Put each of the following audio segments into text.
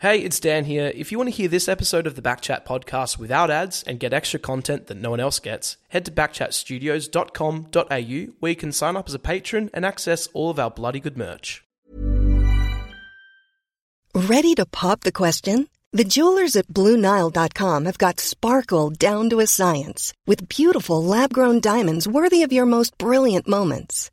Hey, it's Dan here. If you want to hear this episode of the Backchat podcast without ads and get extra content that no one else gets, head to backchatstudios.com.au where you can sign up as a patron and access all of our bloody good merch. Ready to pop the question? The jewelers at BlueNile.com have got sparkle down to a science with beautiful lab grown diamonds worthy of your most brilliant moments.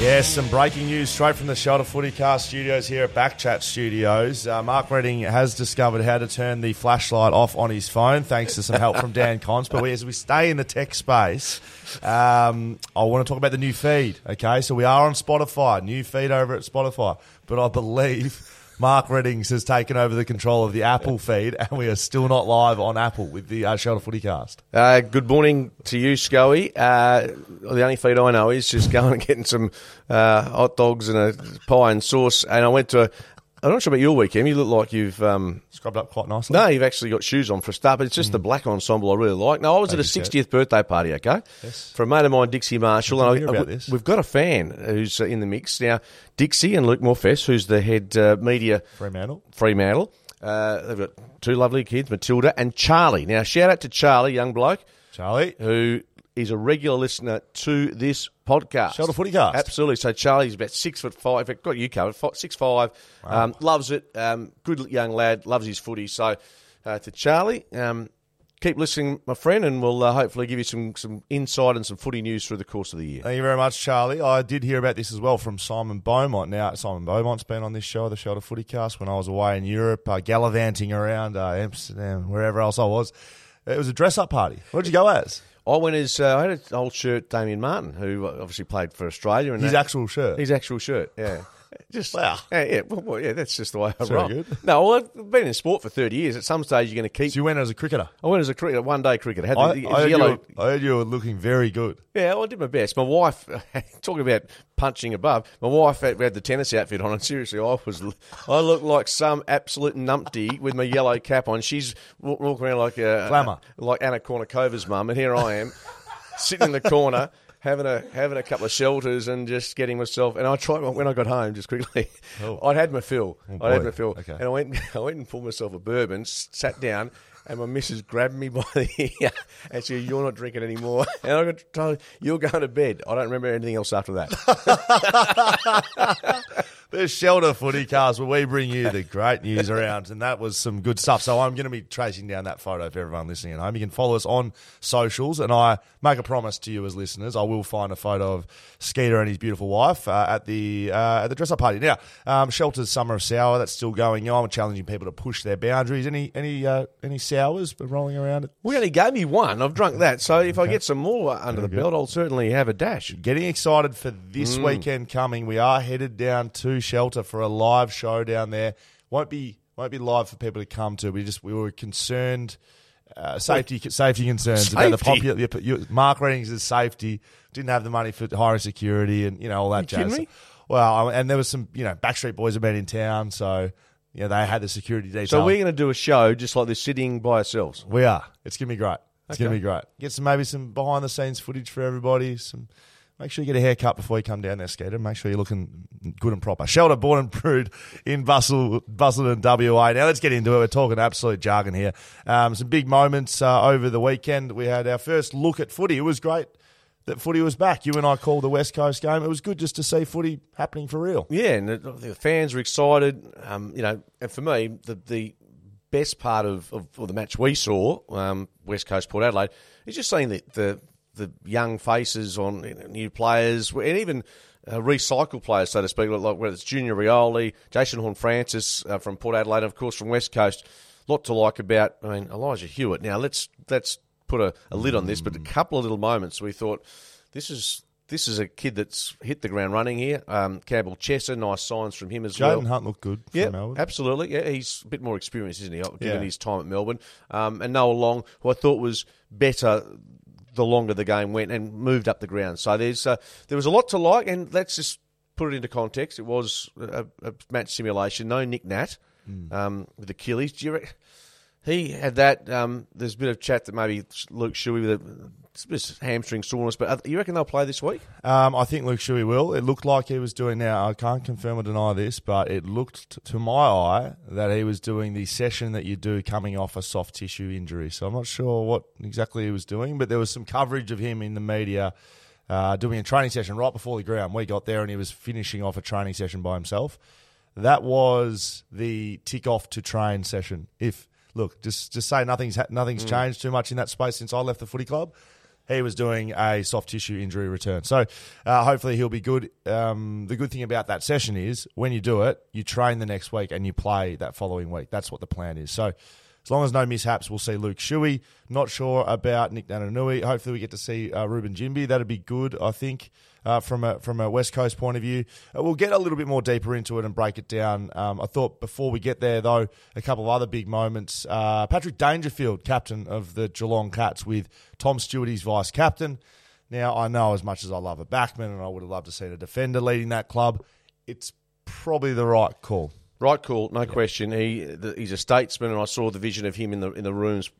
Yes, some breaking news straight from the Shelter Footycast studios here at Backchat Studios. Uh, Mark Redding has discovered how to turn the flashlight off on his phone, thanks to some help from Dan Cons. But we, as we stay in the tech space, um, I want to talk about the new feed. Okay, so we are on Spotify, new feed over at Spotify. But I believe Mark Readings has taken over the control of the Apple feed, and we are still not live on Apple with the uh, Shelter Footycast. Uh, good morning to you, Scully. Uh, the only feed I know is just going and getting some uh, hot dogs and a pie and sauce. And I went to a. I'm not sure about your weekend. You look like you've. Um, Scrubbed up quite nicely. no, you've actually got shoes on for a start, but it's just the black ensemble I really like. No, I was at a Thank you, 60th birthday party, okay? Yes. For a mate of mine, Dixie Marshall. I And I, about we- this. We've got a fan who's uh, in the mix. Now, Dixie and Luke Morfesse, who's the head uh, media Fremantle. Fremantle. Uh, they've got two lovely kids, Matilda and Charlie. Now, shout out to Charlie, young bloke, Charlie. who is a regular listener to this podcast. Shelter Footycast. Absolutely. So Charlie's about six foot five. Got you covered. Five, six five. Um, loves it. Um, good young lad. Loves his footy. So uh, to Charlie, um, keep listening, my friend, and we'll uh, hopefully give you some some insight and some footy news through the course of the year. Thank you very much, Charlie. I did hear about this as well from Simon Beaumont. Now, Simon Beaumont's been on this show, the Shelter Footycast, when I was away in Europe, uh, gallivanting around uh, Amsterdam, wherever else I was. It was a dress-up party. What did you go as? I went as uh, I had an old shirt, Damien Martyn, who obviously played for Australia, and His that- actual shirt. His actual shirt, yeah. Just Wow. yeah, yeah, well, well, yeah. That's just the way I very roll. good. No, well, I've been in sport for thirty years. At some stage, you're going to keep. So you went as a cricketer. I went as a cricketer, one day cricketer. Had I, the, I, heard yellow. you were, I heard you were looking very good. Yeah, well, I did my best. My wife, talking about punching above, my wife had, had the tennis outfit on, and seriously, I was, I looked like some absolute numpty with my yellow cap on. She's walking around like a Glamour. like Anna Kournikovas' mum, and here I am, sitting in the corner. Having a having a couple of shelters and just getting myself and I tried when I got home just quickly. Oh. I'd had my fill. Oh, I'd had my fill, Okay. and I went I went and pulled myself a bourbon, sat down, and my missus grabbed me by the ear and she said, "You're not drinking anymore." And I got told, "You're going to bed." I don't remember anything else after that. The Shelter Footycast where we bring you the great news around, and that was some good stuff. So I'm going to be tracing down that photo for everyone listening at home. You can follow us on socials, and I make a promise to you as listeners, I will find a photo of Skeeter and his beautiful wife uh, at the uh, at the dress up party. Now, um, Shelter's Summer of Sour that's still going on. We're challenging people to push their boundaries. Any any uh, any sours rolling around? It? we only gave me one. I've drunk that, so if I get some more under the belt, I'll certainly have a dash. Getting excited for this weekend coming. We are headed down to Shelter for a live show down there. Won't be won't be live for people to come to. We just we were concerned. Uh, safety safety concerns about the Safety? popular Mark Readings' safety didn't have the money for hiring security and you know all that jazz. me? Well, and there was some you know Backstreet Boys have been in town, so you know they had the security detail. So we're going to do a show just like this, sitting by ourselves. We are. It's gonna be great. It's gonna be great. Get some maybe some behind the scenes footage for everybody. Some make sure you get a haircut before you come down there, skater. Make sure you're looking good and proper. Shelter born and brewed in Bustle, Busselton, WA. Now let's get into it. We're talking absolute jargon here. Um, some big moments uh, over the weekend. We had our first look at footy. It was great. that footy was back. You and I called the West Coast game. It was good just to see footy happening for real. Yeah, and the, the fans were excited. Um, you know, and for me, the the best part of, of, of the match we saw, um, West Coast Port Adelaide, is just seeing the the, the young faces on new players and even. Uh, recycled players, so to speak, like whether it's Junior Rioli, Jason Horne-Francis uh, from Port Adelaide, and of course from West Coast. lot to like about. I mean, Elijah Hewitt. Now let's let's put a, a lid on this, but a couple of little moments we thought this is this is a kid that's hit the ground running here. Um, Campbell Chesser, nice signs from him as well. Jayden Hunt looked good for Yeah, Melbourne. absolutely. Yeah, he's a bit more experienced, isn't he? Given Yeah. his time at Melbourne, um, and Noah Long, who I thought was better the longer the game went and moved up the ground. So there's uh, there was a lot to like, and let's just put it into context. It was a, a match simulation, no Nick Nat Hmm. um, with Achilles. Do you re- he had that. Um, there's a bit of chat that maybe Luke Shuey with a, of hamstring soreness, but uh, you reckon they'll play this week? Um, I think Luke Shuey will. It looked like he was doing now. I can't confirm or deny this, but it looked to my eye that he was doing the session that you do coming off a soft tissue injury. So I'm not sure what exactly he was doing, but there was some coverage of him in the media uh, doing a training session right before the ground. We got there and he was finishing off a training session by himself. That was the tick off to train session. If look, just just say nothing's ha- nothing's changed too much in that space since I left the footy club he was doing a soft tissue injury return. So uh, hopefully he'll be good. Um, the good thing about that session is when you do it, you train the next week and you play that following week. That's what the plan is. So as long as no mishaps, we'll see Luke Shuey. Not sure about Nick Naitanui. Hopefully we get to see uh, Reuben Ginbey. That'd be good, I think, uh, from a from a West Coast point of view. Uh, we'll get a little bit more deeper into it and break it down. Um, I thought before we get there, though, a couple of other big moments. Uh, Patrick Dangerfield, captain of the Geelong Cats, with Tom Stewart, vice captain. Now, I know as much as I love a backman and I would have loved to see a defender leading that club, it's probably the right call. Right, call, no question. He the, he's a statesman, and I saw the vision of him in the in the rooms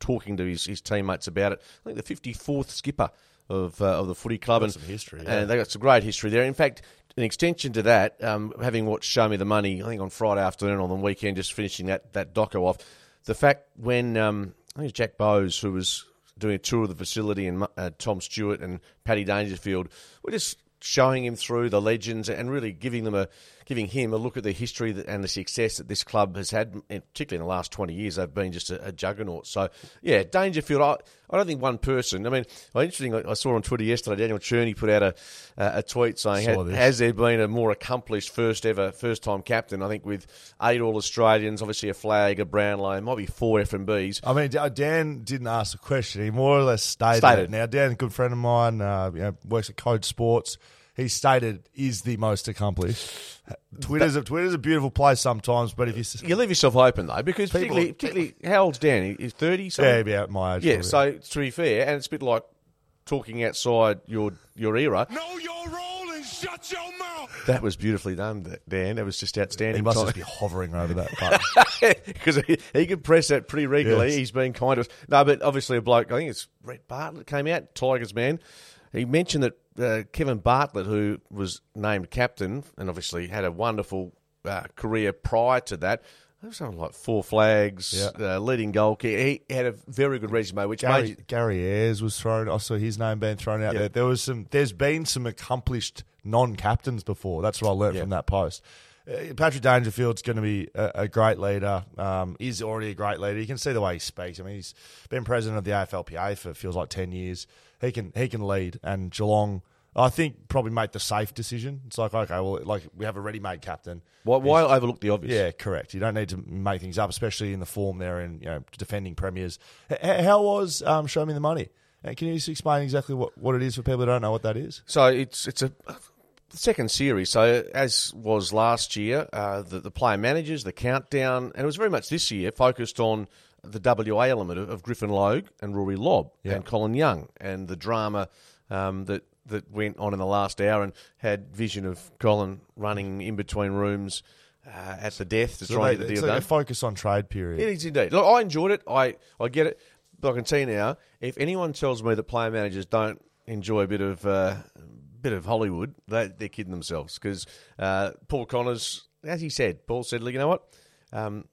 talking to his, his teammates about it. I think the fifty fourth skipper of uh, of the footy club, and some history, yeah. and they got some great history there. In fact, an extension to that, um, having watched Show Me the Money, I think on Friday afternoon on the weekend, just finishing that that doco off. The fact when um, I think it was Jack Bowes who was doing a tour of the facility, and uh, Tom Stewart and Paddy Dangerfield were just showing him through the legends and really giving them a giving him a look at the history and the success that this club has had, particularly in the last twenty years, they've been just a, a juggernaut. So yeah, Dangerfield. I, I don't think one person. I mean, interesting. I saw on Twitter yesterday. Daniel Cherny put out a a, tweet saying, "Has there been a more accomplished first ever first time captain?" I think with eight All Australians, obviously a flag, a Brownlow, might be four F and Bs. I mean, Dan didn't ask the question. He more or less stated, Stated. it. Now, Dan, a good friend of mine, uh, you know, works at Code Sports. He stated is the most accomplished. Twitter's a, Twitter's a beautiful place sometimes, but if you s- You leave yourself open though, because People- particularly, particularly how old's Dan? He- He's thirty. yeah, something? he'd my age. Yeah, probably. so to be fair, and it's a bit like talking outside your your era. Know your role and shut your mouth. That was beautifully done, Dan. That was just outstanding. he must time. just be hovering over that button. because he, he can press that pretty regularly. Yes. He's been kind of no, but obviously a bloke. I think it's Brett Bartlett came out, Tigers man. He mentioned that uh, Kevin Bartlett, who was named captain and obviously had a wonderful uh, career prior to that. Was something like four flags, Yeah. uh, leading goal. He had a very good resume, which Gary, made Gary Ayres was thrown. I saw his name being thrown out there. There was some. There's been some accomplished non-captains before. That's what I learned Yeah. from that post. Uh, Patrick Dangerfield's going to be a, a great leader. Um, he's already a great leader. You can see the way he speaks. I mean, he's been president of the AFLPA for feels like ten years. He can he can lead, and Geelong. I think probably make the safe decision. It's like okay, well, like we have a ready-made captain. why, why overlook the obvious? Yeah, correct. You don't need to make things up, especially in the form they're in, you know, defending premiers. H- how was um, Show Me the Money? Uh, Can you just explain exactly what, what it is for people who don't know what that is? So it's it's a second series. So as was last year, uh, the, the player managers, the countdown, and it was very much this year focused on the WA element of, of Griffin Logue and Rory Lobb Yeah. and Colin Young and the drama um, that that went on in the last hour and had vision of Colin running in between rooms uh, at the death to So try they- and get the deal done. focus on trade period. It is indeed. Look, I enjoyed it. I, I get it. But I can tell you now, if anyone tells me that player managers don't enjoy a bit of uh, bit of Hollywood, they, they're kidding themselves. Because uh, Paul Connors, as he said, Paul said, "Look, you know what? Um,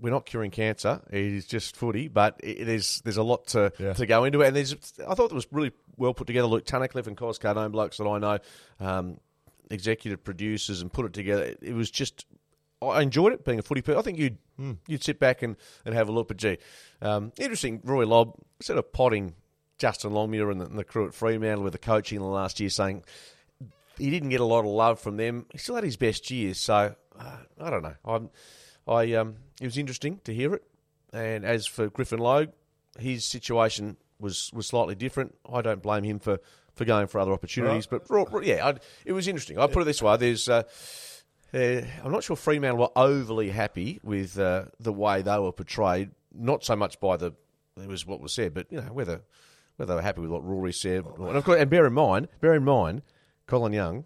we're not curing cancer. It is just footy, but it, there's there's a lot to, Yeah. to go into it. And there's I thought it was really well put together. Luke Tunnicliffe and Cos Cardone blokes that I know, um, executive producers, and put it together. It was just I enjoyed it being a footy person. I think you'd you'd sit back and, and have a look. But gee, um, interesting. Rory Lobb instead of potting Justin Longmuir and the, and the crew at Fremantle with the coaching in the last year, saying he didn't get a lot of love from them. He still had his best years, so uh, I don't know. I'm, I um, it was interesting to hear it. And as for Griffin Logue, his situation was was slightly different. I don't blame him for, for going for other opportunities, but ro- ro- yeah, I'd, it was interesting. I put it this way: there's. Uh, uh, I'm not sure Fremantle were overly happy with uh, the way they were portrayed. Not so much by the it was what was said, but you know whether whether they were happy with what Rory said. And of course, and bear in mind, bear in mind, Colin Young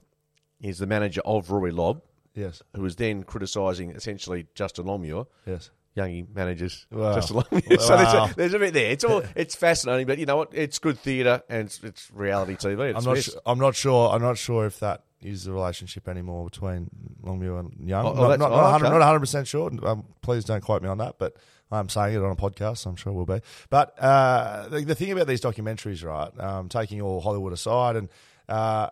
is the manager of Rory Lobb, Yes. who was then criticising essentially Justin Longmuir. Yes. Youngie manages Wow. Justin Longmuir. So there's a, there's a bit there. It's all it's fascinating, but you know what? It's good theatre and it's, it's reality TV. It's I'm not. Su- I'm not sure. I'm not sure if that is the relationship anymore between Longmuir and Young. Oh, oh, not, not, oh, not 100, okay. not 100 percent sure. Um, please don't quote me on that, but I'm saying it on a podcast. So I'm sure we'll be. But uh, the, the thing about these documentaries, right? Um, taking all Hollywood aside, and uh,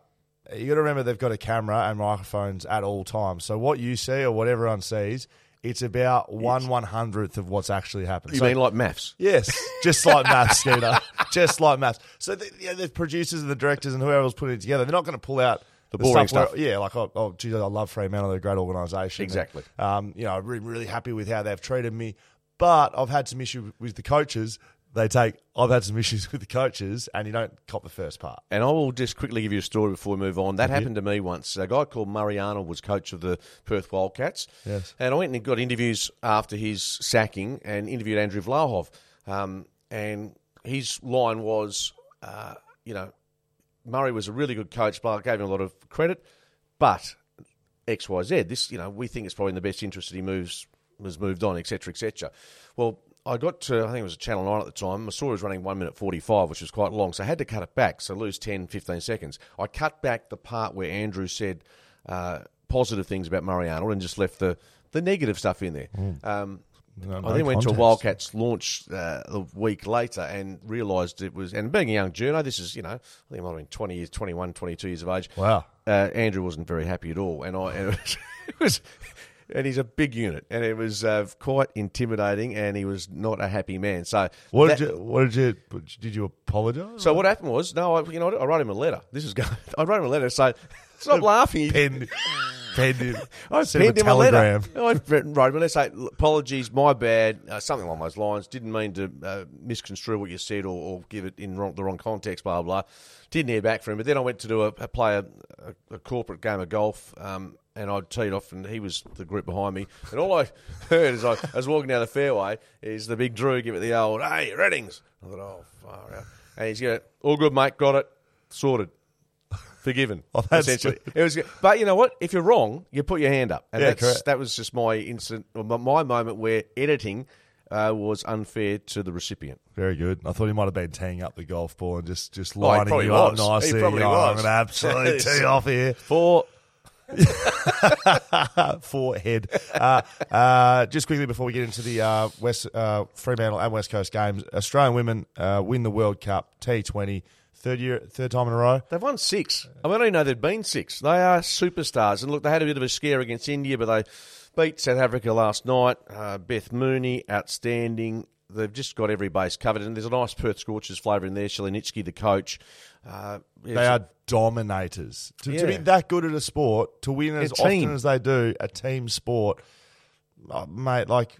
you got to remember they've got a camera and microphones at all times. So what you see or what everyone sees, it's about one one hundredth of what's actually happened. You So- mean like maths? Yes, just like maths, Scooter. Just like maths. So the, yeah, the producers and the directors and whoever was putting it together, they're not going to pull out The boring where- stuff. yeah, like oh, oh, geez, I love Fremantle. They're a great organisation. Exactly. And, um, you know, I'm really, really happy with how they've treated me. But I've had some issue with the coaches. They take. I've had some issues with the coaches, and you don't cop the first part. And I will just quickly give you a story before we move on. That happened to me once. A guy called Murray Arnold was coach of the Perth Wildcats. Yes. And I went and got interviews after his sacking and interviewed Andrew Vlahov. Um, and his line was, uh, you know, Murray was a really good coach, but I gave him a lot of credit. But X, Y, Z. This, you know, we think it's probably in the best interest that he moves has moved on, etc., etc. Well, I got to, I think it was Channel 9 at the time. I saw it was running 1 minute 45, which was quite long. So I had to cut it back, so lose 10, 15 seconds. I cut back the part where Andrew said uh, positive things about Murray Arnold and just left the, the negative stuff in there. Um, No, I then went to a. Wildcats launch uh, a week later and realised it was, and being a young journo, this is, you know, I think I might have been 20 years, 21, 22 years of age. Wow. Uh, Andrew wasn't very happy at all. And I, and it was and he's a big unit, and it was uh, quite intimidating, and he was not a happy man. So What that- did you? What did you? Did you apologise? So what happened was, no, I, you know. I wrote him a letter. This is going. I wrote him a letter. So stop laughing. Penned, penned him. I sent him penned a a letter. telegram. I wrote him a letter. Say apologies, my bad, uh, something along those lines. Didn't mean to uh, misconstrue what you said or, or give it in wrong, the wrong context. Blah blah. Didn't hear back from him. But then I went to do a, a play a, a, a corporate game of golf. Um, and I teed off, and he was the group behind me. And all I heard as I, I was walking down the fairway is the big Drew give it the old, "Hey, Readings!" I thought, "Oh, far out." And he's going, "All good, mate. Got it. Sorted." Forgiven. Oh, essentially, it was. good. But you know what? If you're wrong, you put your hand up. And Yeah, that's, correct. that was just my incident, or my- moment where editing uh, was unfair to the recipient. Very good. I thought he might have been teeing up the golf ball and just just Oh, he lining probably you up was. nicely. He probably Oh, was. I'm going to absolutely tee off here. For Forehead. Uh, uh, just quickly before we get into the uh, West uh, Fremantle and West Coast games, Australian women uh, win the World Cup T20 third year, third time in a row. They've won six. I, mean, I didn't know they've been six. They are superstars. And look, they had a bit of a scare against India, but they beat South Africa last night. Uh, Beth Mooney, outstanding. They've just got every base covered. And there's a nice Perth Scorchers flavour in there. Shelley Nitschke, the coach. Uh, They are dominators. To, to be that good at a sport, to win as often as they do, a team sport, oh, mate. Like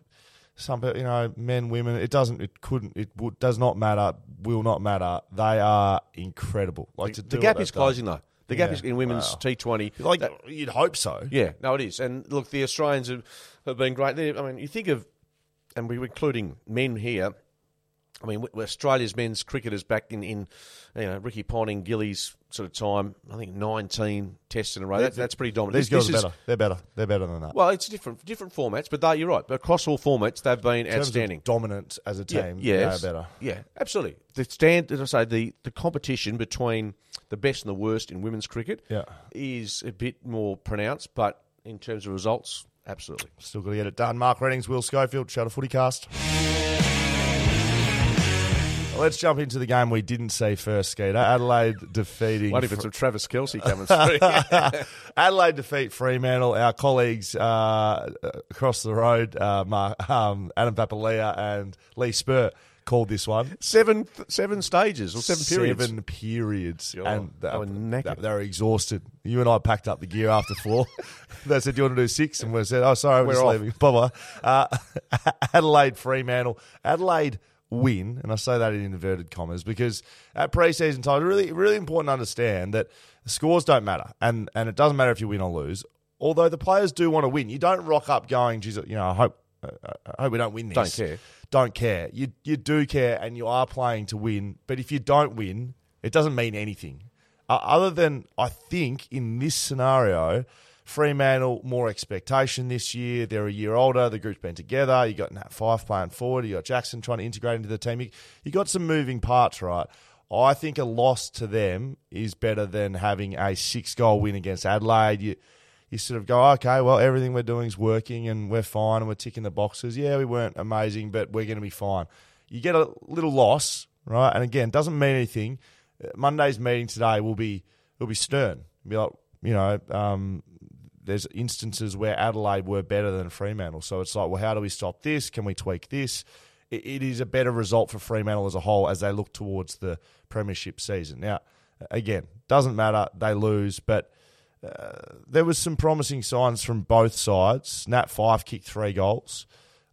some, you know, men, women. It doesn't. It couldn't. It would, does not matter. Will not matter. They are incredible. Like to The do what gap is done. closing, though. The gap Yeah. is in women's Wow. T20. Like That- you'd hope so. Yeah, no, it is. And look, the Australians have, have been great. They're, I mean, you think of, and we're including men here. I mean, Australia's men's cricketers back in, in you know, Ricky Ponting, Gilly's sort of time, I think 19 tests in a row. That, that's pretty dominant. These This- girls this are is- better. They're better. They're better than that. Well, it's different different formats, but they, you're right. But across all formats, they've been In terms of outstanding. dominant as a team. Yeah, yes. they're better. Yeah, absolutely. The stand, as I say, the, the competition between the best and the worst in women's cricket Yeah. is a bit more pronounced, but in terms of results, absolutely. Still got to get it done. Mark Readings, Will Schofield, Shadow Footy Cast. let's jump into the game we didn't see first, Skeeter. Adelaide defeating. Waiting for some Travis Kelsey coming through. Adelaide defeat Fremantle. Our colleagues uh, across the road, uh, Mark, um, Adam Papalia and Lee Spurr, called this one. seven seven stages or seven periods. Seven periods. And they were knackered. they, were exhausted. You and I packed up the gear after four. they said, Do you want to do six? And we said, Oh, sorry, we're, We're just off. leaving. Bye bye. Uh, Adelaide Fremantle. Adelaide win, and I say that in inverted commas because at preseason time, really, really important to understand that the scores don't matter. And, and it doesn't matter if you win or lose. Although the players do want to win. You don't rock up going, geez, you know, I hope, I hope we don't win this Don't care. don't care. You you do care, and you are playing to win. But if you don't win, it doesn't mean anything. Uh, other than I think in this scenario, Fremantle more expectation this year. They're a year older. The group's been together. You got Nat Fyfe playing forward. You got Jackson trying to integrate into the team. You, you got some moving parts, right? I think a loss to them is better than having a six goal win against Adelaide. You you sort of go, okay, well, everything we're doing is working and we're fine and we're ticking the boxes. Yeah, we weren't amazing, but we're going to be fine. You get a little loss, right? And again, doesn't mean anything. Uh, Monday's meeting today will be will be stern. Be like, you know, um, there's instances where Adelaide were better than Fremantle. So it's like, well, how do we stop this? Can we tweak this? It, it is a better result for Fremantle as a whole as they look towards the premiership season. Now, again, doesn't matter. They lose, but uh, there was some promising signs from both sides. Nat Fyfe kicked three goals.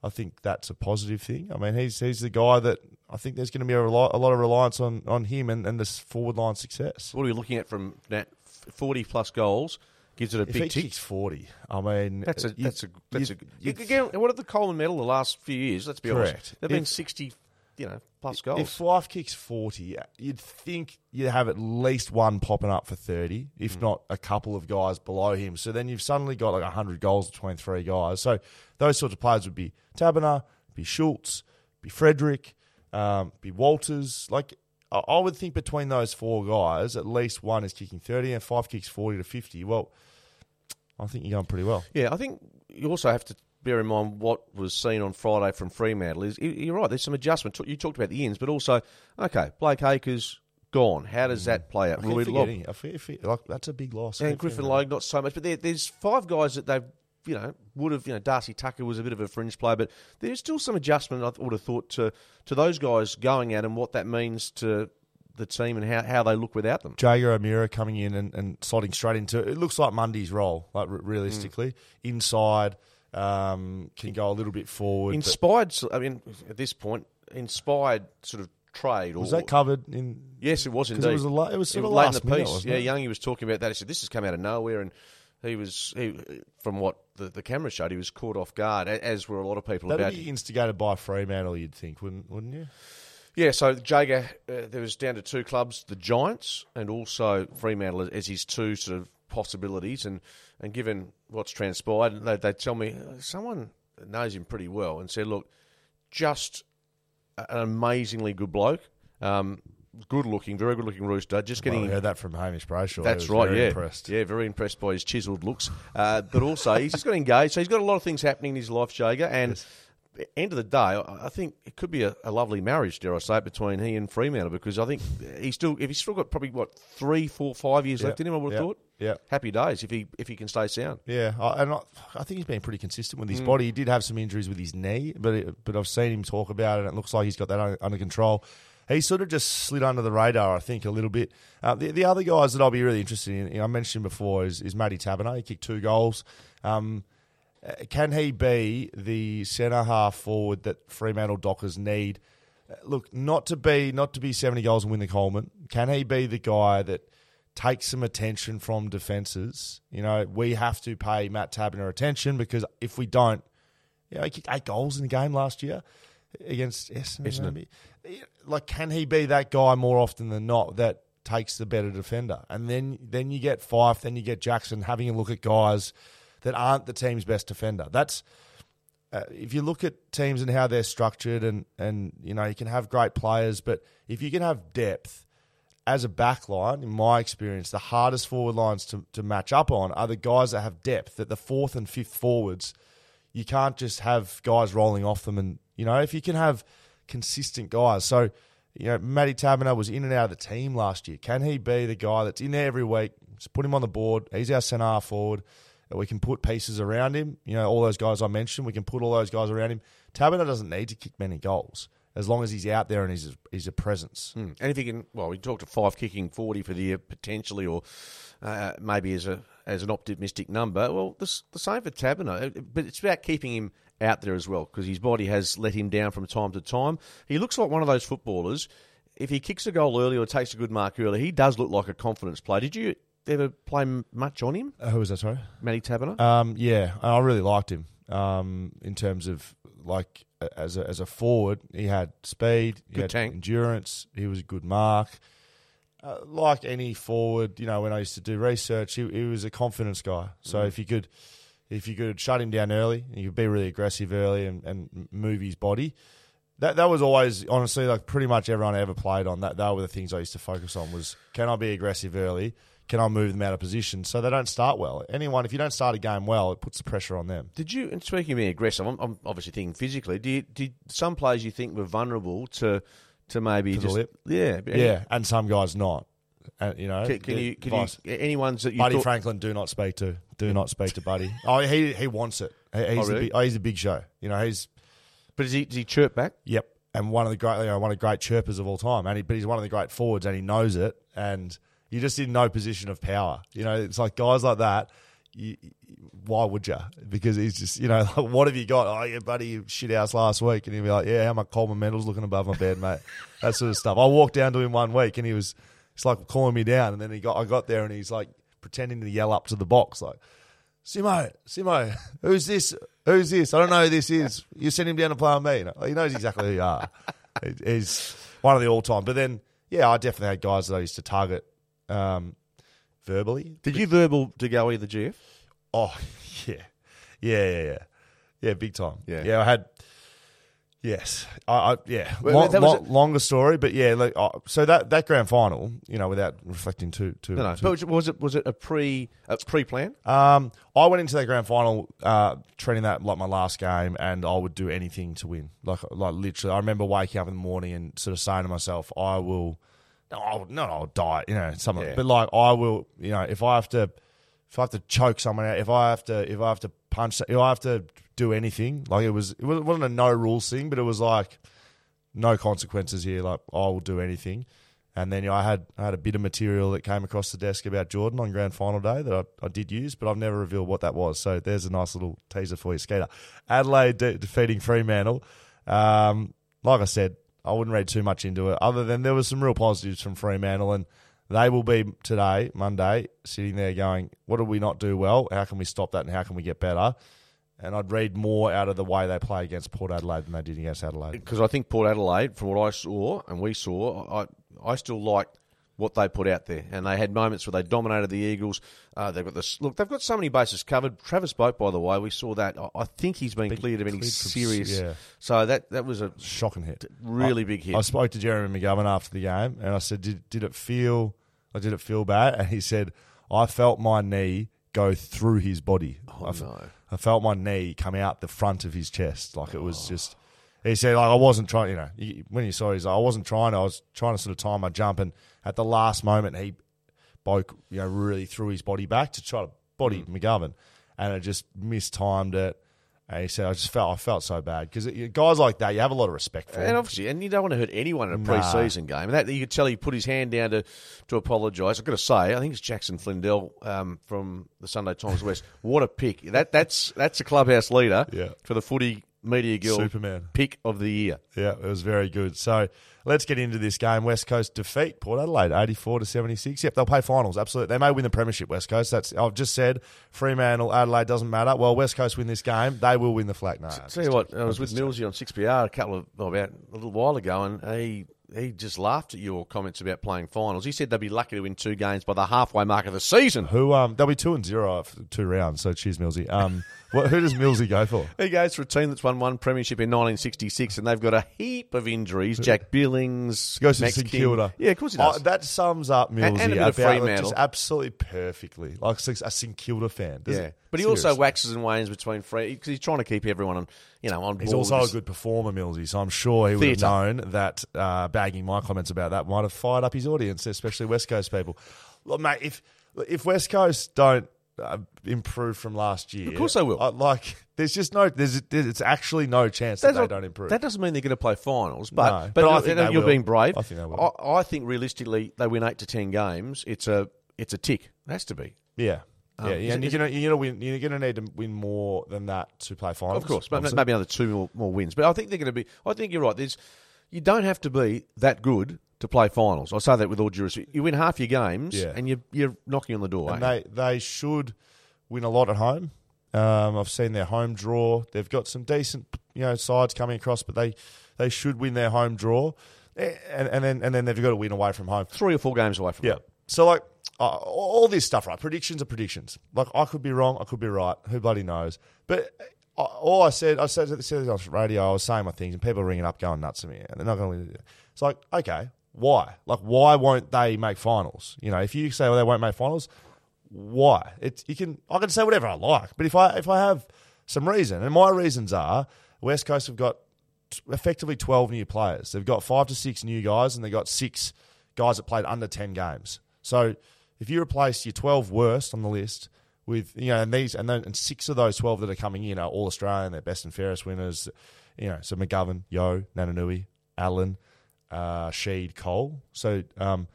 I think that's a positive thing. I mean, he's he's the guy that I think there's going to be a lot, a lot of reliance on, on him and, and this forward line success. what are we looking at from Nat? Forty plus goals gives it a If big tick. kicks forty, I mean, That's a you- that's a that's you- a. you- again, what are the Coleman medal the last few years? Let's be honest. Correct. They've been sixty, you know, plus goals. If. Fyfe kicks 40, you'd think you'd have at least one popping up for 30, Mm. if not a couple of guys below him. So then you've suddenly got like 100 goals between three guys. So those sorts of players would be Taberner, be Schultz, be Frederick, um, be Walters. Like, I I would think between those four guys, at least one is kicking 30 and Fyfe kicks 40 to 50. Well, I think you're going pretty well. Yeah, I think you also have to bear in mind what was seen on Friday from Fremantle. Is you- you're right. There's some adjustment. You talked about the ins, but also okay, Blake Acres gone. How does that play out? I keep Roy forgetting. Lobb- I forget- like, that's a big loss. And Griffin. Logue, not so much. But there, there's five guys that they've, you know, would have, you know, Darcy Tucker was a bit of a fringe player, but there's still some adjustment, I would have thought, to, to those guys going at and what that means to the team and how, how they look without them. Jaeger O'Meara coming in and, and slotting straight into it looks like Mundy's role, like re- realistically. Mm. Inside, um, can go a little bit forward. Inspired, I mean, at this point, inspired sort of trade. was that covered in? Yes, it was indeed. it was a la- it was sort of late last in the piece. wasn't yeah, it? Youngie was talking about that. He said this has come out of nowhere, and he was he, from what the, the camera showed, he was caught off guard, as were a lot of people That'd about. be instigated by Fremantle, you'd think, wouldn't wouldn't you? Yeah, so Jaeger, uh, there was down to two clubs, the Giants and also Fremantle as his two sort of possibilities. And, and given what's transpired, they, they tell me someone knows him pretty well and said, look, just an amazingly good bloke, um, good looking, very good looking rooster, just Well, getting I heard that from Hamish Brayshaw. That's right. very yeah, impressed. yeah, very impressed by his chiselled looks. Uh, but also, he's just got engaged, so he's got a lot of things happening in his life, Jaeger. And end of the day, I think it could be a, a lovely marriage, dare I say, between he and Fremantle because I think he's still, if he's still got probably what three, four, five years Yeah, left in him, I would have yeah, thought. yeah. happy days if he if he can stay sound. Yeah, I, and I, I think he's been pretty consistent with his Mm. body. He did have some injuries with his knee, but it, but I've seen him talk about it, and it looks like he's got that under, control. He sort of just slid under the radar, I think, a little bit. Uh, the, the other guys that I'll be really interested in, I mentioned before, is, is Matty Taberner. He kicked two goals. Um, can he be the centre half forward that Fremantle Dockers need? Uh, Look, not to be not to be seventy goals and win the Coleman. Can he be the guy that takes some attention from defences? You know, we have to pay Matt Taberner attention because if we don't, you know, he kicked eight goals in the game last year against. Essendon. Like, can he be that guy more often than not that takes the better defender? And then then you get Fyfe, then you get Jackson having a look at guys that aren't the team's best defender. That's uh, if you look at teams and how they're structured, and and you know you can have great players, but if you can have depth as a back line, in my experience, the hardest forward lines to, to match up on are the guys that have depth. That the fourth and fifth forwards, you can't just have guys rolling off them, and you know if you can have consistent guys. So You know, Matty Taberner was in and out of the team last year. Can he be the guy that's in there every week? Just put him on the board. He's our centre forward. We can put pieces around him. You know, all those guys I mentioned, we can put all those guys around him. Taberner doesn't need to kick many goals as long as he's out there and he's he's a presence. Hmm. And if he can, well, we talked to Fyfe kicking forty for the year potentially, or uh, maybe as a as an optimistic number. Well, the, the same for Taberner, uh, but it's about keeping him out there as well because his body has let him down from time to time. He looks like one of those footballers. If he kicks a goal early or takes a good mark early, he does look like a confidence player. Did you ever play m- much on him, Uh, who was that? Sorry. Matty Taberner? Um, yeah, I really liked him. Um, in terms of like as a as a forward, he had speed, he Good had tank. endurance. He was a good mark. Uh, like any forward, you know, when I used to do research, he, he was a confidence guy. So Mm. if you could, if you could shut him down early, you could be really aggressive early and, and move his body. That that was always honestly like pretty much everyone I ever played on. That that were the things I used to focus on was can I be aggressive early? Can I move them out of position so they don't start well? Anyone, if you don't start a game well, it puts the pressure on them. Did you? And speaking of being aggressive, I'm, I'm obviously thinking physically. Do you, did some players you think were vulnerable to to maybe To just yeah Yeah, and some guys not. And you know, Can, can you? Can vice- you? Any ones that you Buddy thought, Franklin, do not speak to. Do not speak to Buddy. Oh, he he wants it. He- He's Oh, really? a big, oh, he's a big show. You know, he's But is he? Does he chirp back? Yep, and one of the great, you know, one of the great chirpers of all time. And he, but he's one of the great forwards, and he knows it. And you're just in no position of power. You know, it's like guys like that. You, why would you? Because he's just, you know, like, what have you got? Oh, yeah, buddy, you shit house last week, and he'd be like, yeah, how my Coleman medal's looking above my bed, mate. that sort of stuff. I walked down to him one week, and he was, it's like calling me down, and then he got, I got there, and he's like pretending to yell up to the box, like, Simo, Simo, who's this? Who's this? I don't know who this is. You sent him down to play on me. He knows exactly who you are. He's one of the all time. But then, yeah, I definitely had guys that I used to target um, verbally. Did you verbal to go either GF? Oh, yeah. Yeah, yeah, yeah. Yeah, big time. Yeah. Yeah, I had. Yes, I, I yeah, Well, Long, that was long- longer story, but yeah. Like, uh, so that that grand final, you know, without reflecting too too. No, no. too But was it was it a pre a pre plan? Um, I went into that grand final uh, treating that like my last game, and I would do anything to win. Like, like literally, I remember waking up in the morning and sort of saying to myself, "I will, I'll, no, I'll die." You know, something. Yeah. But like, I will. You know, if I have to, if I have to choke someone out, if I have to, if I have to punch, if I have to do anything, like it was, it wasn't a no rules thing, but it was like no consequences here. Like, I will do anything. And then you know, I had I had a bit of material that came across the desk about Jordan on grand final day that I, I did use, but I've never revealed what that was. So there's a nice little teaser for you, skater. Adelaide de- defeating Fremantle. Um, like I said, I wouldn't read too much into it, other than there was some real positives from Fremantle, and they will be today, Monday, sitting there going, "What did we not do well? How can we stop that? And how can we get better?" And I'd read more out of the way they play against Port Adelaide than they did against Adelaide. Because I think Port Adelaide, from what I saw and we saw, I I still liked what they put out there, and they had moments where they dominated the Eagles. Uh, they've got this look. They've got so many bases covered. Travis Boak, by the way, we saw that. I, I think he's been cleared of any serious. yeah. So that that was a Shocking hit. really I- big hit. I spoke to Jeremy McGovern after the game, and I said, "Did did it feel? Like, did it feel bad?" And he said, "I felt my knee go through his body. Oh, I, f- no. I felt my knee come out the front of his chest. Like it was just." He said, "Like I wasn't trying. You know, you- when you saw, it, he's like, I wasn't trying. I was trying to sort of time my jump, and at the last moment, he Boak, you know, really threw his body back to try to body Mm. McGovern, and it just mistimed it." And he said, "I just felt I felt so bad because guys like that, you have a lot of respect for. And obviously, and you don't want to hurt anyone in a Nah. pre-season game. And that you could tell he put his hand down to to apologise. I've got to say, I think it's Jackson Flindell um, from the Sunday Times West. What a pick! That that's that's a clubhouse leader Yeah. for the Footy Media Guild Superman. pick of the year. Yeah, it was very good. So let's get into this game. West Coast defeat Port Adelaide, eighty-four to seventy-six. Yep, they'll play finals. Absolutely, they may win the premiership. West Coast. That's I've just said. Fremantle, Adelaide doesn't matter. Well, West Coast win this game, they will win the flag. No, Tell you what, I was with Millsy on Six PR a couple of oh, about a little while ago, and he he just laughed at your comments about playing finals. He said they'd be lucky to win two games by the halfway mark of the season. Who um they'll be two and zero after two rounds. So cheers, Millsy. Um, what, who does Millsy go for? He goes for a team that's won one premiership in 1966, and they've got a heap of injuries. Jack Billings, goes to Max St King. Kilda. Yeah, of course he does. Oh, that sums up Millsy And- and a bit of about- just absolutely perfectly. Like a St Kilda fan. Yeah, it? but he also waxes and wanes between free because he's trying to keep everyone on, you know, on He's board also a good performer, Millsy. So I'm sure he would Theatre. have known that uh, bagging my comments about that might have fired up his audience, especially West Coast people. Look, mate, if if West Coast don't uh, improve from last year, Of course they will. I- like, there's just no, there's, there's actually no chance that they not- don't improve. That doesn't mean they're going to play finals, but No, but, but I you're, think they you're being brave. I think they will. I, I think realistically, they win eight to ten games. It's a it's a tick. It has to be. yeah. Um, yeah, is and it- you're gonna you're gonna win. You're gonna need to win more than that to play finals. Of course, but obviously. maybe another two more, more wins. But I think they're going to be. I think you're right. There's you don't have to be that good to play finals. I say that with all due respect. You win half your games, Yeah. and you you're knocking on the door. and you? they they should win a lot at home. Um, I've seen their home draw. They've got some decent you know sides coming across, but they they should win their home draw, Eh, and and then and then they've got to win away from home. Three or four games away from Yeah. home. So like uh, all this stuff, right? Predictions are predictions. Like I could be wrong, I could be right. Who bloody knows? But uh, all I said, I said, said it on radio. I was saying my things, and people are ringing up, going nuts at me, and they're not going to. It's like, okay, why? Like, why won't they make finals? You know, if you say well, they won't make finals, why? It's you can I can say whatever I like, but if I if I have some reason, and my reasons are West Coast have got effectively twelve new players. They've got five to six new guys, and they've got six guys that played under ten games. So if you replace your twelve worst on the list with you know, and these and then and six of those twelve that are coming in are all Australian, they're best and fairest winners. You know, so McGovern, Yeo, Naitanui, Allen, uh, Sheed, Cole. So um,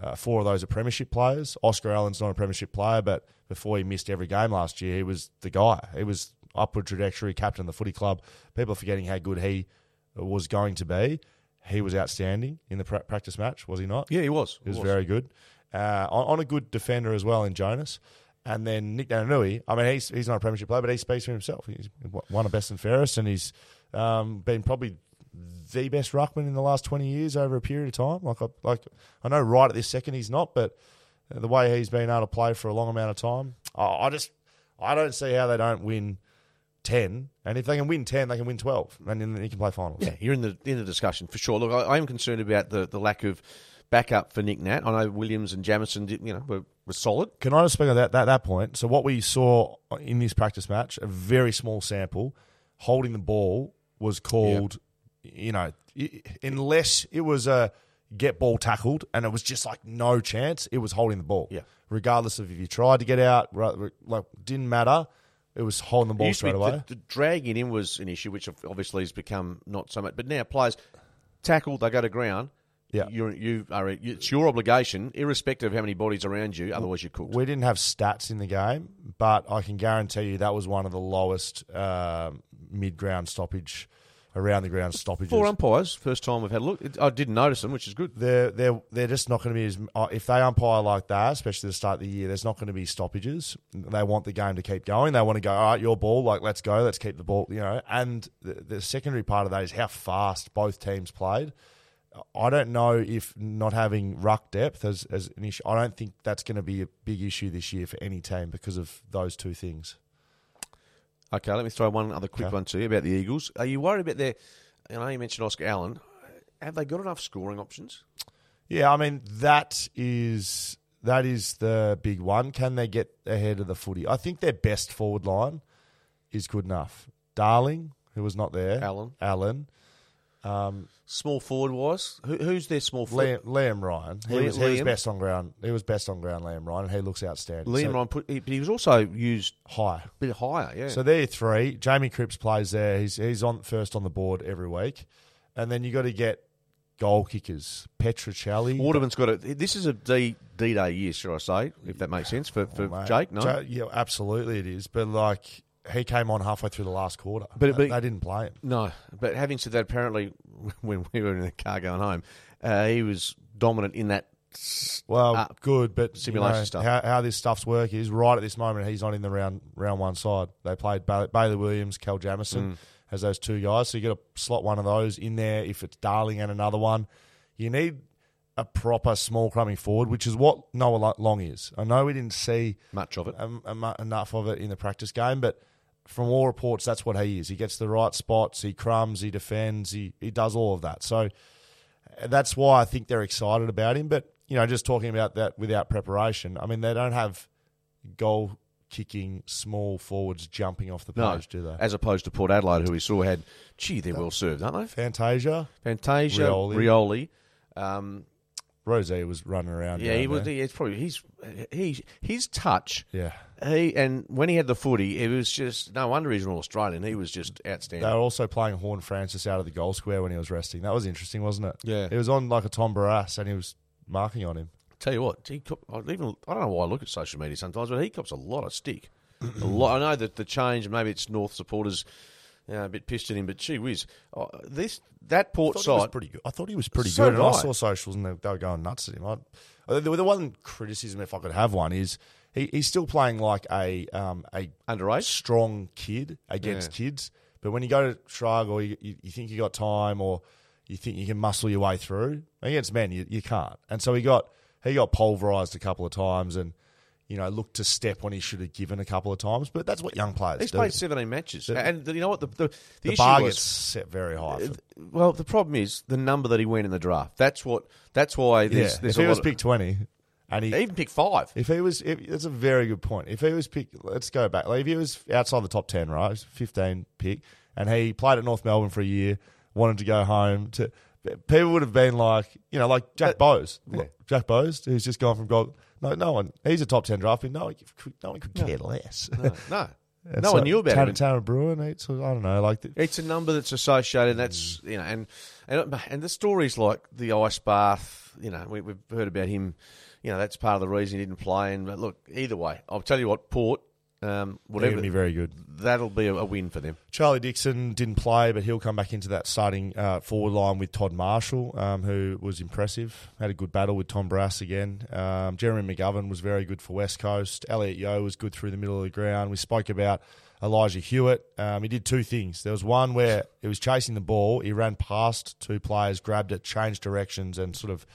uh, four of those are premiership players. Oscar Allen's not a premiership player, but before he missed every game last year, he was the guy. He was upward trajectory, captain of the footy club. People are forgetting how good he was going to be. He was outstanding in the pra- practice match, was he not? Yeah, he was. He was very good. Uh, on, on a good defender as well in Jonas. And then Nick Naitanui, I mean, he's, he's not a premiership player, but he speaks for himself. He's won a best and fairest, and he's um, been probably the best ruckman in the last 20 years over a period of time. Like I, like, I know right at this second he's not, but uh, the way he's been able to play for a long amount of time, I, I just I don't see how they don't win 10. And if they can win 10, they can win 12, and then they can play finals. Yeah, you're in the in the discussion for sure. Look, I, I am concerned about the, the lack of backup for Nick Nat. I know Williams and Jamieson, did, you know, were, were solid. Can I just speak on that, that that point? So what we saw in this practice match, a very small sample, holding the ball was called, you know, unless it was a get ball tackled and it was just like no chance, it was holding the ball. Yeah. Regardless of if you tried to get out, like didn't matter. It was holding the ball to be straight away. The, the dragging in was an issue, which obviously has become not so much. But now players tackle, they go to ground. Yeah. you're, you are. It's your obligation, irrespective of how many bodies around you. Otherwise, you're cooked. We didn't have stats in the game, but I can guarantee you that was one of the lowest um mid ground stoppage, around the ground stoppages. Four umpires, first time we've had a look. I didn't notice them, which is good. they're they're they're just not going to be as uh, if they umpire like that, especially the start of the year. There's not going to be stoppages. They want the game to keep going. They want to go. All right, your ball. Like let's go. Let's keep the ball. You know. And the, the secondary part of that is how fast both teams played. I don't know if not having ruck depth as, as an issue. I don't think that's going to be a big issue this year for any team because of those two things. Okay, let me throw one other quick Okay. one to you about the Eagles. Are you worried about their? I know you mentioned Oscar Allen. Have they got enough scoring options? Yeah, I mean that is that is the big one. Can they get ahead of the footy? I think their best forward line is good enough. Darling, who was not there, Allen. Allen, um, Small forward wise, Who, who's their small forward? Liam, Liam Ryan. He Liam- was, he was best on ground. He was best on ground. Liam Ryan, and he looks outstanding. Liam So, Ryan put, he, but he was also used high. a bit higher. Yeah. So there are three. Jamie Cripps plays there. He's he's on first on the board every week, and then you got to get goal kickers. Petruccelle, Waterman's got it. This is a D D Day year, should I say, if that makes sense for, for Oh. Jake. No, Ja- yeah, absolutely it is. But like he came on halfway through the last quarter. But- But but- they didn't play him. no. But having said that, apparently when we were in the car going home, uh, he was dominant in that. Well, uh, good, but simulation you know, stuff. How, how this stuff's work is right at this moment. He's not in the round round one side. They played Bailey, Bailey Williams, Cal Mm. Jamieson as those two guys. So you got to slot one of those in there. If it's Darling and another one, you need a proper small crumbing forward, which is what Noah Long is. I know we didn't see much of it. um, um, enough of it in the practice game, but from all reports, that's what he is. He gets the right spots, he crumbs, he defends, he, he does all of that. So uh, that's why I think they're excited about him. But, you know, just talking about that without preparation, I mean, they don't have goal kicking small forwards jumping off the no, page, do they? as opposed to Port Adelaide, who we saw had, gee, they're well served, aren't they? Fantasia, Fantasia, Rioli. Rioli, Um, Rosie was running around. yeah, he was. there. He, it's probably he's he his touch. Yeah. He and when he had the footy, it was just no wonder he's an Australian. He was just outstanding. They were also playing Horne-Francis out of the goal square when he was resting. That was interesting, wasn't it? Yeah. He was on like a Tom Barrass and he was marking on him. Tell you what, he cop, even I don't know why I look at social media sometimes, but he cops a lot of stick. a lot. I know that the change, maybe it's North supporters you know, a bit pissed at him, but gee whiz, oh, this that Port I thought he was side pretty good. I thought he was pretty So good. And I I. saw socials and they, they were going nuts at him. I, the, the one criticism, if I could have one, is he, he's still playing like a um, a underage. strong kid against Yeah. kids. But when you go to shrug or you, you, you think you got time or you think you can muscle your way through against men, you, you can't. And so he got he got pulverized a couple of times and you know looked to step when he should have given a couple of times. But that's what young players He's do. played seventeen matches, and you know what the the, the, the issue bar was. gets set very high. For, uh, Well, the problem is the number that he went in the draft. That's what. That's why yeah, there's, there's if a he was picked twenty, and he even picked five. If he was, if, that's a very good point. If he was picked, let's go back. Like if he was outside the top ten, right, 15 pick, and he played at North Melbourne for a year, wanted to go home. To people would have been like, you know, like Jack Bowes, Jack Bowes, who's just gone from gold. No, no one. He's a top ten draft pick. No, one could- no one could care less. No, no one knew about Tanner, him. Tanner Bruhn, it's, I don't know, like the, It's a number that's associated. That's you know, and and and the stories like the ice bath. You know, we, we've heard about him. You know, that's part of the reason he didn't play. And but look, either way, I'll tell you what, Port, um, whatever, be very good. that'll be a, a win for them. Charlie Dixon didn't play, but he'll come back into that starting uh, forward line with Todd Marshall, um, who was impressive. Had a good battle with Tom Barrass again. Um, Jeremy McGovern was very good for West Coast. Elliot Yeo was good through the middle of the ground. We spoke about Elijah Hewett. Um, he did two things. There was one where he was chasing the ball. He ran past two players, grabbed it, changed directions, and sort of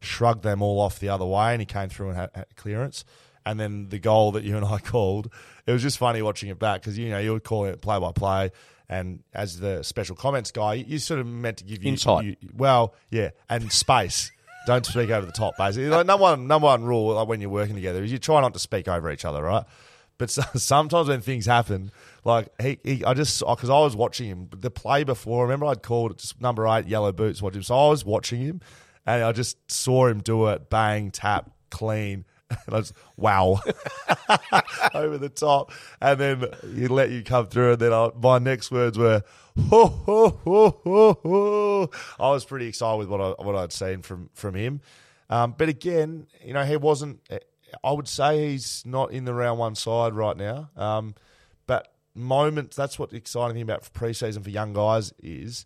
shrugged them all off the other way, and he came through and had, had clearance. And then the goal that you and I called, it was just funny watching it back because you know you were calling it play by play, and as the special comments guy, you sort of meant to give you Insight. you- well, yeah, and space. Don't speak over the top, basically. Like, number one, number one rule like, when you're working together is you try not to speak over each other, right? But so, sometimes when things happen, like he, he I just because I was watching him the play before. Remember, I'd called just number eight, yellow boots, watch him. So I was watching him, and I just saw him do it, bang, tap, clean, and I was wow, over the top, and then he let you come through, and then I, my next words were. Ho, ho, ho, ho, ho. I was pretty excited with what I what I'd seen from from him, um, but again, you know, he wasn't. I would say he's not in the round one side right now. Um, but moments, that's what the exciting thing about preseason for young guys is.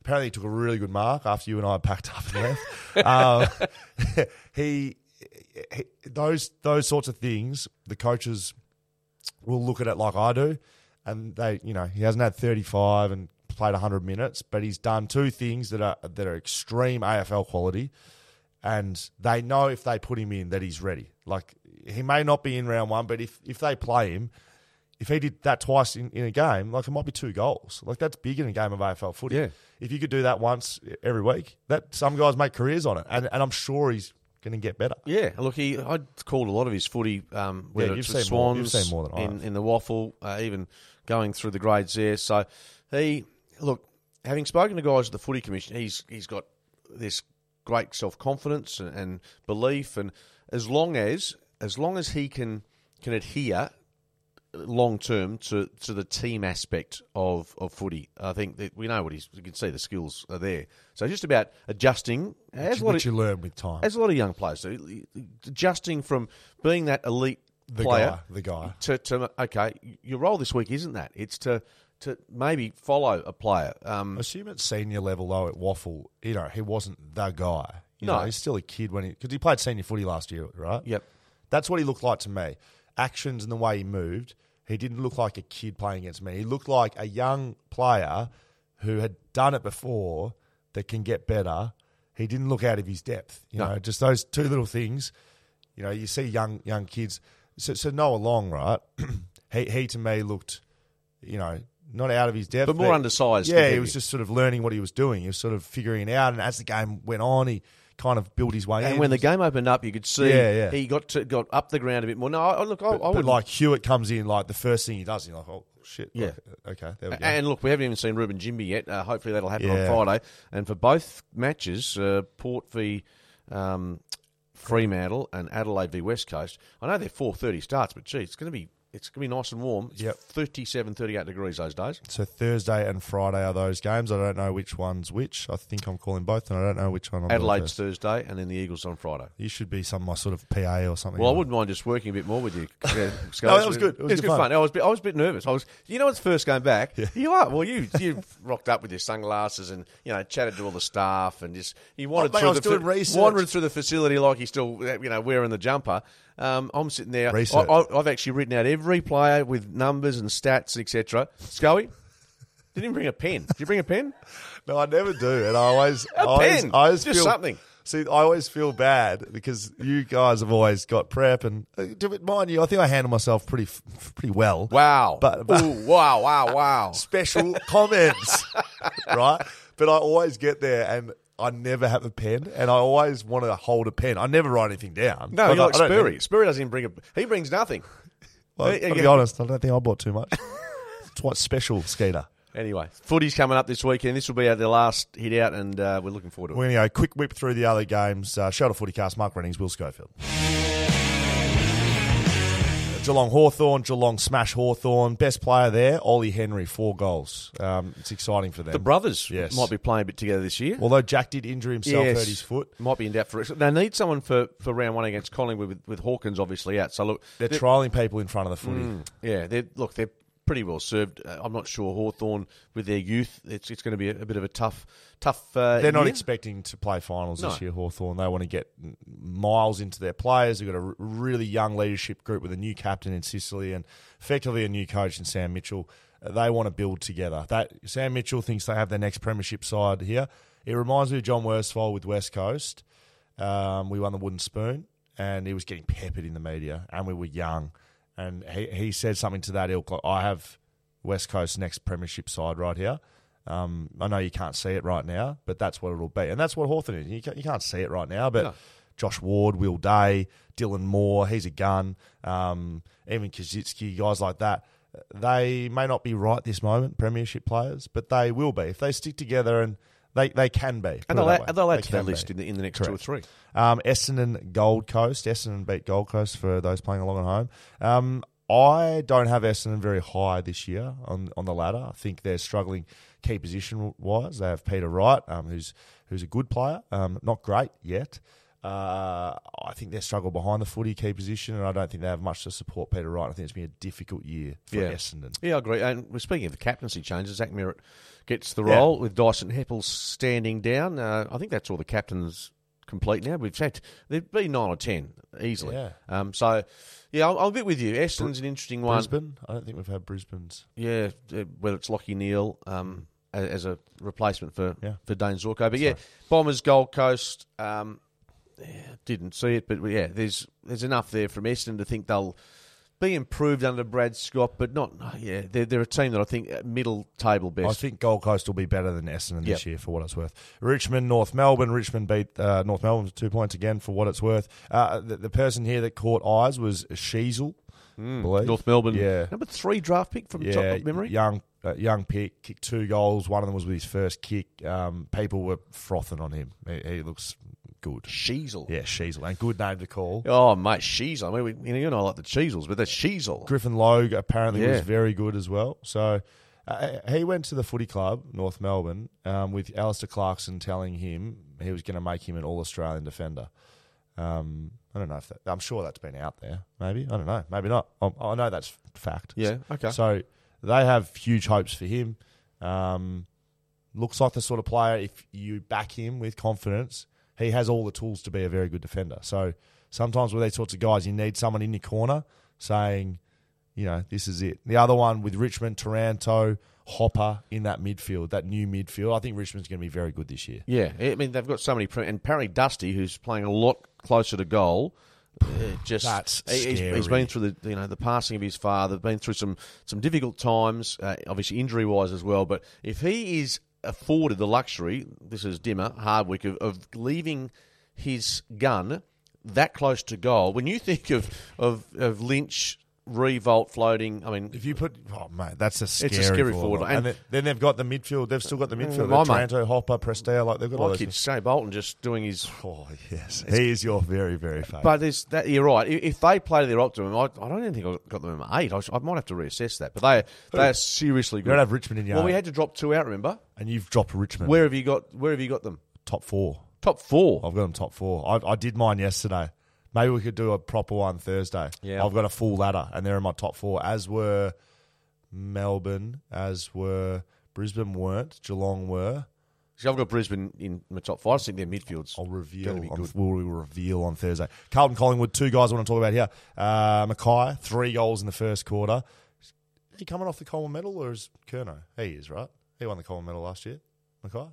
Apparently, he took a really good mark after you and I packed up and left. um, he, he, those those sorts of things, the coaches will look at it like I do, and they, you know, he hasn't had 35 and played 100 minutes, but he's done two things that are that are extreme AFL quality, and they know if they put him in that he's ready. Like he may not be in round one, but if if they play him, if he did that twice in, in a game, like it might be two goals. Like that's big in a game of AFL footy. Yeah. If you could do that once every week, that some guys make careers on it, and and I'm sure he's going to get better. Yeah, look, he I called a lot of his footy. Um, whether you've it's with seen more- you've seen more than I in, in the WAFL, uh, even going through the grades there. So he look, having spoken to guys at the footy commission, he's he's got this great self confidence and, and belief, and as long as as long as he can can adhere long term to, to the team aspect of, of footy. I think that we know what he's. You can see the skills are there. So just about adjusting. A lot which of, you learn with time. as a lot of young players do, adjusting from being that elite the player guy, the guy. to, to okay, your role this week isn't that. It's to to maybe follow a player. Um, Assume at senior level though at WAFL, you know, he wasn't the guy. You No. know, he's still a kid when he because he played senior footy last year, right? Yep. That's what he looked like to me. Actions and the way he moved, he didn't look like a kid playing against me. He looked like a young player who had done it before that can get better. He didn't look out of his depth. You No. know, just those two little things. You know, you see young young kids. So, so Noah Long, right? he he to me looked, you know, not out of his depth, But more undersized Yeah, he was just sort of learning what he was doing. He was sort of figuring it out, and as the game went on, he kind of built his way in. and when the game opened up, you could see Yeah, yeah. he got to, got up the ground a bit more. No, I, look, I, I But, would but like Hewett comes in, like the first thing he does, he's like, oh shit. Yeah. Okay, there we go. And look, we haven't even seen Reuben Ginbey yet. Uh, hopefully that'll happen Yeah. on Friday. And for both matches, uh, Port v um, Fremantle and Adelaide v West Coast, I know they're 4.30 starts, but gee, it's going to be it's going to be nice and warm. It's Yep. 37, 38 degrees those days. So Thursday and Friday are those games. I don't know which one's which. I think I'm calling both, and I don't know which one. I'm Adelaide's first. Thursday and then the Eagles on Friday. You should be some my sort of PA or something. Well, I wouldn't mind just working a bit more with you. Yeah, No, that was good. It was It was good fun. fun. I was, a bit, I was a bit nervous. I was, you know, it's first going back. You are. Well, you you rocked up with your sunglasses and you know chatted to all the staff and just you wandered oh, mate, I through the wandered through the facility like he's still you know wearing the jumper. Um, I'm sitting there. I, Research. I, I've actually written out every player with numbers and stats, etc. Scully, didn't even bring a pen. Did you bring a pen? No, I never do, and I always, A I always, pen. I always Just feel, something. See, I always feel bad because you guys have always got prep, and uh, mind you, I think I handle myself pretty, pretty well. Wow. But- but- Ooh, wow, wow, wow. Special comments, right? But I always get there, and I never have a pen, and I always want to hold a pen. I never write anything down. No, you're like I Spurry. Spurry doesn't even bring a. He brings nothing. Well, I'll be honest, I don't think I bought too much. it's what special, Skeeter. Anyway, footy's coming up this weekend. This will be our the last hit out, and uh, we're looking forward to it. To go quick whip through the other games. Uh, Shelter Footycast, Mark Readings, Will Schofield. Geelong Hawthorn, Geelong smash Hawthorn. Best player there, Ollie Henry, four goals. Um, it's exciting for them. The brothers Yes. might be playing a bit together this year. Although Jack did injure himself, Yes. hurt his foot. Might be in doubt for it. They need someone for, for round one against Collingwood with, with Hawkins obviously out. So look, They're they're- trialling people in front of the footy. Mm, yeah, they're look, they're pretty well served. Uh, I'm not sure Hawthorn with their youth. It's it's going to be a, a bit of a tough tough. Uh, They're not year. expecting to play finals this year, Hawthorn. They want to get miles into their players. They've got a r- really young leadership group with a new captain in Sicily and effectively a new coach in Sam Mitchell. Uh, They want to build together. That Sam Mitchell thinks they have their next premiership side here. It reminds me of John Worsfold with West Coast. Um, we won the wooden spoon, and he was getting peppered in the media, and we were young. And he, he said something to that ilk. Like, I have West Coast next premiership side right here. Um, I know you can't see it right now, but that's what it'll be, and that's what Hawthorn is. You can't, you can't see it right now, but No. Josh Ward, Will Day, Dylan Moore, he's a gun. Um, even Kaczynski, guys like that. They may not be right this moment, premiership players, but they will be if they stick together, and they, they can be. And they'll, add, they'll They to that be. list in the, in the next two or three. Um, Essendon Gold Coast. Essendon beat Gold Coast for those playing along at home. Um, I don't have Essendon very high this year on on the ladder. I think they're struggling key position wise. They have Peter Wright, um, who's who's a good player, um, not great yet. Uh, I think they struggle behind the footy key position, and I don't think they have much to support Peter Wright. I think it's been a difficult year for Yeah. Essendon. Yeah, I agree. And we're speaking of the captaincy changes, Zach Merrett gets the Yeah. role with Dyson Heppell standing down. Uh, I think that's all the captains complete now. We've had there'd be nine or ten easily. Yeah. Um, so yeah, a bit with you. Essendon's an interesting one. Brisbane. I don't think we've had Brisbane's. Yeah, uh, whether it's Lachie Neale um, as a replacement for Yeah. for Dane Zorko, but yeah, Bombers Gold Coast. Um, yeah, didn't see it, but yeah, there's there's enough there from Essendon to think they'll be improved under Brad Scott, but not. Yeah, they're, they're a team that I think uh, middle table best. I think Gold Coast will be better than Essendon this Yep. year for what it's worth. Richmond, North Melbourne. Richmond beat uh, North Melbourne two points again for what it's worth. Uh, the, the person here that caught eyes was Sheezel. Hmm. North Melbourne, Yeah. number three draft pick from Yeah, top of memory. young uh, young pick, kicked two goals. One of them was with his first kick. Um, people were frothing on him. He, he looks good. Sheezel. Yeah, Sheezel, and good name to call. Oh, mate, Sheezel. I mean, we, you know, you know, I like the Cheezels, but the Sheezel. Griffin Logue apparently was very good as well. So uh, he went to the footy club, North Melbourne, um, with Alastair Clarkson telling him he was going to make him an All Australian defender. Um, I don't know if that. I'm sure that's been out there. Maybe I don't know. Maybe not. I, I know that's fact. Yeah, okay. So they have huge hopes for him. Um, looks like the sort of player if you back him with confidence, he has all the tools to be a very good defender. So sometimes with these sorts of guys, you need someone in your corner saying, you know, this is it. The other one with Richmond, Taranto, Hopper in that midfield, that new midfield. I think Richmond's going to be very good this year. Yeah, I mean they've got so many, pre- and apparently Dusty, who's playing a lot closer to goal, uh, just That's he- he's, he's been through the you know the passing of his father, been through some some difficult times, uh, obviously injury wise as well. But if he is afforded the luxury, this is Dimma Hardwick of, of leaving his gun that close to goal, when you think of of, of Lynch. Revolt floating. I mean, If you put, oh mate, that's a scary, it's a scary forward. line. line. And, then, they've got the midfield. They've still got the midfield. Mm, my They've mate. Taranto, Hopper, Prestia, like they've got all my those. kid Shai Bolton just doing his. Oh yes, he is your very very favourite. But there's that you're right. If they play to their optimum, I, I don't even think I got them at eight. I, I might have to reassess that. But they they are seriously you good. don't have Richmond in your well, we had to drop two out. Remember? and you've dropped Richmond. Where have you got? Where have you got them? top four? Top four. I've got them top four. I, I did mine yesterday. Maybe we could do a proper one Thursday. Yeah. I've got a full ladder, and they're in my top four. As were Melbourne, as were Brisbane weren't, Geelong were. So I've got Brisbane in my top five. I think their midfield's I'll reveal. Gonna be On, good. we'll reveal on Thursday. Carlton Collingwood, two guys I want to talk about here. Uh, McKay, three goals in the first quarter. Is he coming off the Coleman medal or is Curnow? He is, right? He won the Coleman medal last year. McKay?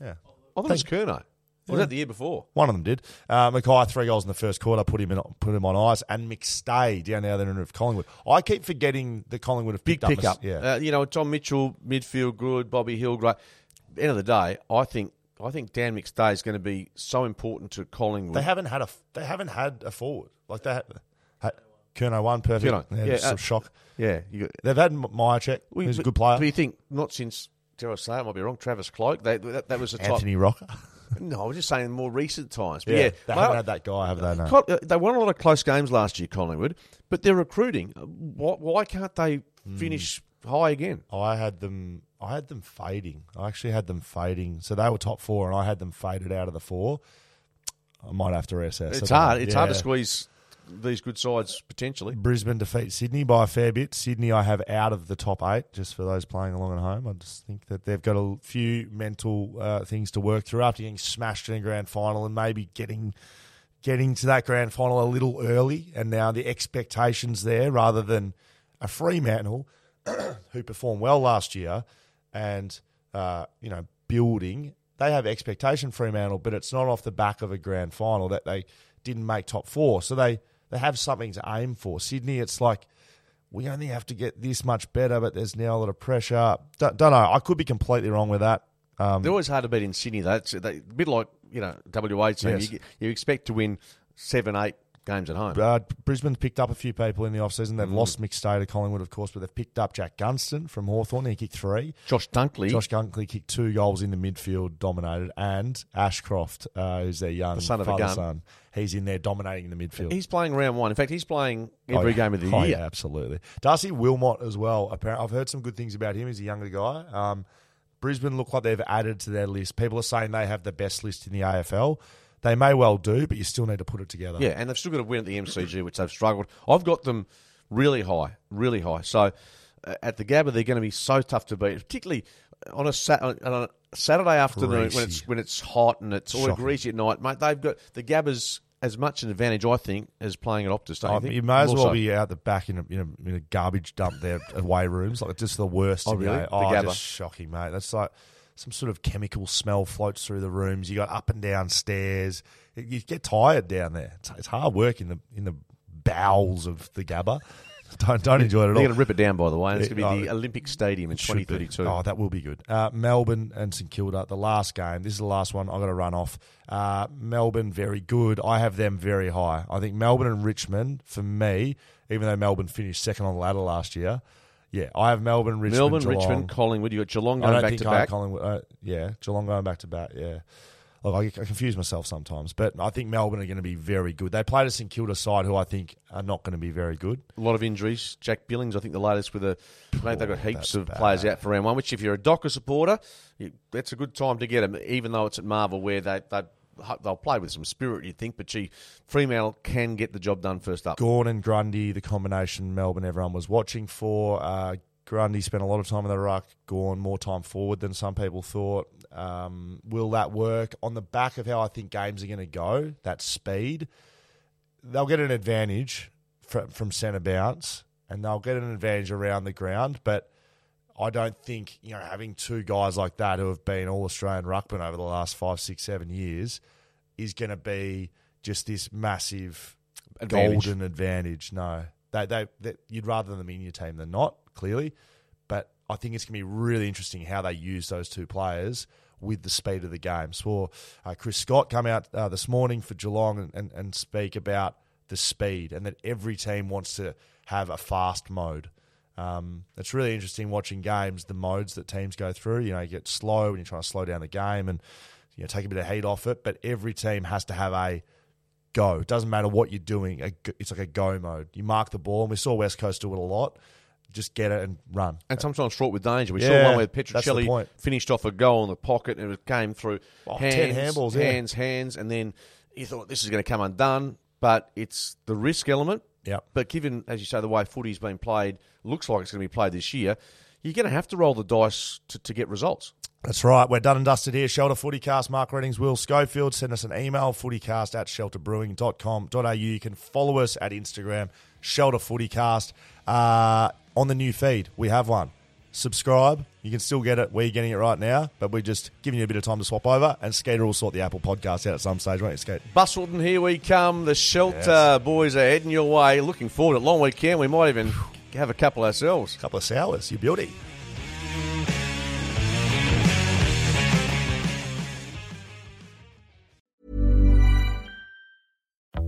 Yeah. I thought it was Curnow. Was that the year before? One of them did. Uh, McKay, three goals in the first quarter, put him in, put him on ice. And McStay down the other end of Collingwood. I keep forgetting that Collingwood have Big picked pickup. up. a- yeah. Uh, you know, Tom Mitchell, midfield good. Bobby Hill, great. End of the day, I think I think Dan McStay is going to be so important to Collingwood. they haven't had a they haven't had a forward like that. Curnow one perfect. Curnow, Yeah, yeah, uh, shock. yeah, you got, They've had Mihocek, Well, who's a good player. But you think not since dare I say it, I might be wrong. Travis Cloke. They, that, that was a. Anthony Rocca. No, I was just saying more recent times. But Yeah, yeah, they haven't had that guy, have they? No. Uh, They won a lot of close games last year, Collingwood, but they're recruiting. Uh, Why, why can't they Hmm. finish high again? I had them. I had them fading. I actually had them fading. So they were top four, and I had them faded out of the four. I might have to reassess. It's hard. It's hard to squeeze these good sides potentially. Brisbane defeat Sydney by a fair bit. Sydney, I have out of the top eight, just for those playing along at home. I just think that they've got a few mental uh, things to work through after getting smashed in a grand final and maybe getting getting to that grand final a little early. And now the expectations there, rather than a Fremantle who performed well last year and uh, you know building. They have expectation Fremantle, but it's not off the back of a grand final that they didn't make top four. So they they have something to aim for. Sydney, it's like we only have to get this much better, but there's now a lot of pressure. Don't, don't know. I could be completely wrong with that. Um, They're always hard to beat in Sydney. though. That's a bit like you know WA team. Yes. You, you expect to win seven, eight games at home. Uh, Brisbane's picked up a few people in the offseason. Mm. They've lost Mick McStay to Collingwood, of course, but they've picked up Jack Gunston from Hawthorn. He kicked three. Josh Dunkley, Josh Gunkley kicked two goals in the midfield, dominated, and Ashcroft, uh, who's their young The son of a gun. son, he's in there dominating the midfield. he's playing round one. In fact, he's playing Oh, every yeah. game of the Oh, year. yeah, absolutely. Darcy Wilmot as well. Apparently, I've heard some good things about him. He's a younger guy. Um, Brisbane look like they've added to their list. People are saying they have the best list in the AFL. They may well do, but you still need to put it together. Yeah, and they've still got to win at the MCG, which they've struggled. I've got them really high, really high. So uh, at the Gabba, they're going to be so tough to beat, particularly on a, sat- on a Saturday afternoon when it's when it's hot and it's all greasy at night, mate. They've got the Gabba's as much an advantage, I think, as playing at Optus. Don't you, Um, think? you may as well so. be out the back in a, in a, in a garbage dump there, away rooms, like just the worst. Oh, really? The Oh, Gabba? just shocking, mate. That's like some sort of chemical smell floats through the rooms. You got up and down stairs. You get tired down there. It's, it's hard work in the in the bowels of the Gabba. Don't don't enjoy it at all. They're going to rip it down, by the way. It's going to be the oh, Olympic Stadium in Should be. 2032. Oh, that will be good. Uh, Melbourne and St Kilda, the last game. This is the last one. I've got to run off. Uh, Melbourne, very good. I have them very high. I think Melbourne and Richmond, for me, even though Melbourne finished second on the ladder last year, yeah, I have Melbourne, Richmond, Melbourne, Geelong. Richmond, Collingwood. You got Geelong I going don't back think to I have back. Collingwood. Uh, yeah, Geelong going back to back. Yeah. Look, I, I confuse myself sometimes, but I think Melbourne are going to be very good. They played a St Kilda side who I think are not going to be very good. A lot of injuries. Jack Billings, I think the latest with a. Mate, they've got heaps that's of bad. players out for round one. Which, if you're a Docker supporter, you, that's a good time to get them. Even though it's at Marvel, where they they they'll play with some spirit, you'd think. But gee, Fremantle can get the job done first up. Gawn and Grundy, the combination Melbourne everyone was watching for. Uh, Grundy spent a lot of time in the ruck. Gawn more time forward than some people thought. Um, will that work on the back of how I think games are going to go? That speed, they'll get an advantage from, from centre bounce, and they'll get an advantage around the ground. But I don't think you know having two guys like that who have been all Australian ruckman over the last five, six, seven years is going to be just this massive Advantage. golden advantage. No, they, they, they, you'd rather them in your team than not, clearly. But I think it's going to be really interesting how they use those two players with the speed of the game. Saw uh, Chris Scott come out uh, this morning for Geelong and, and, and speak about the speed and that every team wants to have a fast mode. Um, it's really interesting watching games, the modes that teams go through. You know, you get slow when you're trying to slow down the game and you know take a bit of heat off it. But every team has to have a go. It doesn't matter what you're doing. It's like a go mode. You mark the ball, and we saw West Coast do it a lot. Just get it and run. And sometimes fraught with danger. We Yeah, saw one where that's the Petruccelle point. finished off a goal in the pocket and it came through Oh, hands, 10 handballs, yeah. hands, hands, and then you thought this is going to come undone. But it's the risk element. Yep. But given, as you say, the way footy's been played, looks like it's going to be played this year, you're going to have to roll the dice to, to get results. That's right. We're done and dusted here. Shelter Footycast, Mark Readings, Will Schofield. Send us an email, footycast at shelterbrewing.com.au. You can follow us at Instagram, Shelter Footycast. Uh, on the new feed, we have one. Subscribe. You can still get it where you're getting it right now, but we're just giving you a bit of time to swap over. And Skater will sort the Apple podcast out at some stage, won't you, Skate? Busselton, here we come. The Shelter Yes. boys are heading your way. Looking forward to a long weekend. We might even have a couple ourselves. A couple of sours, you beauty.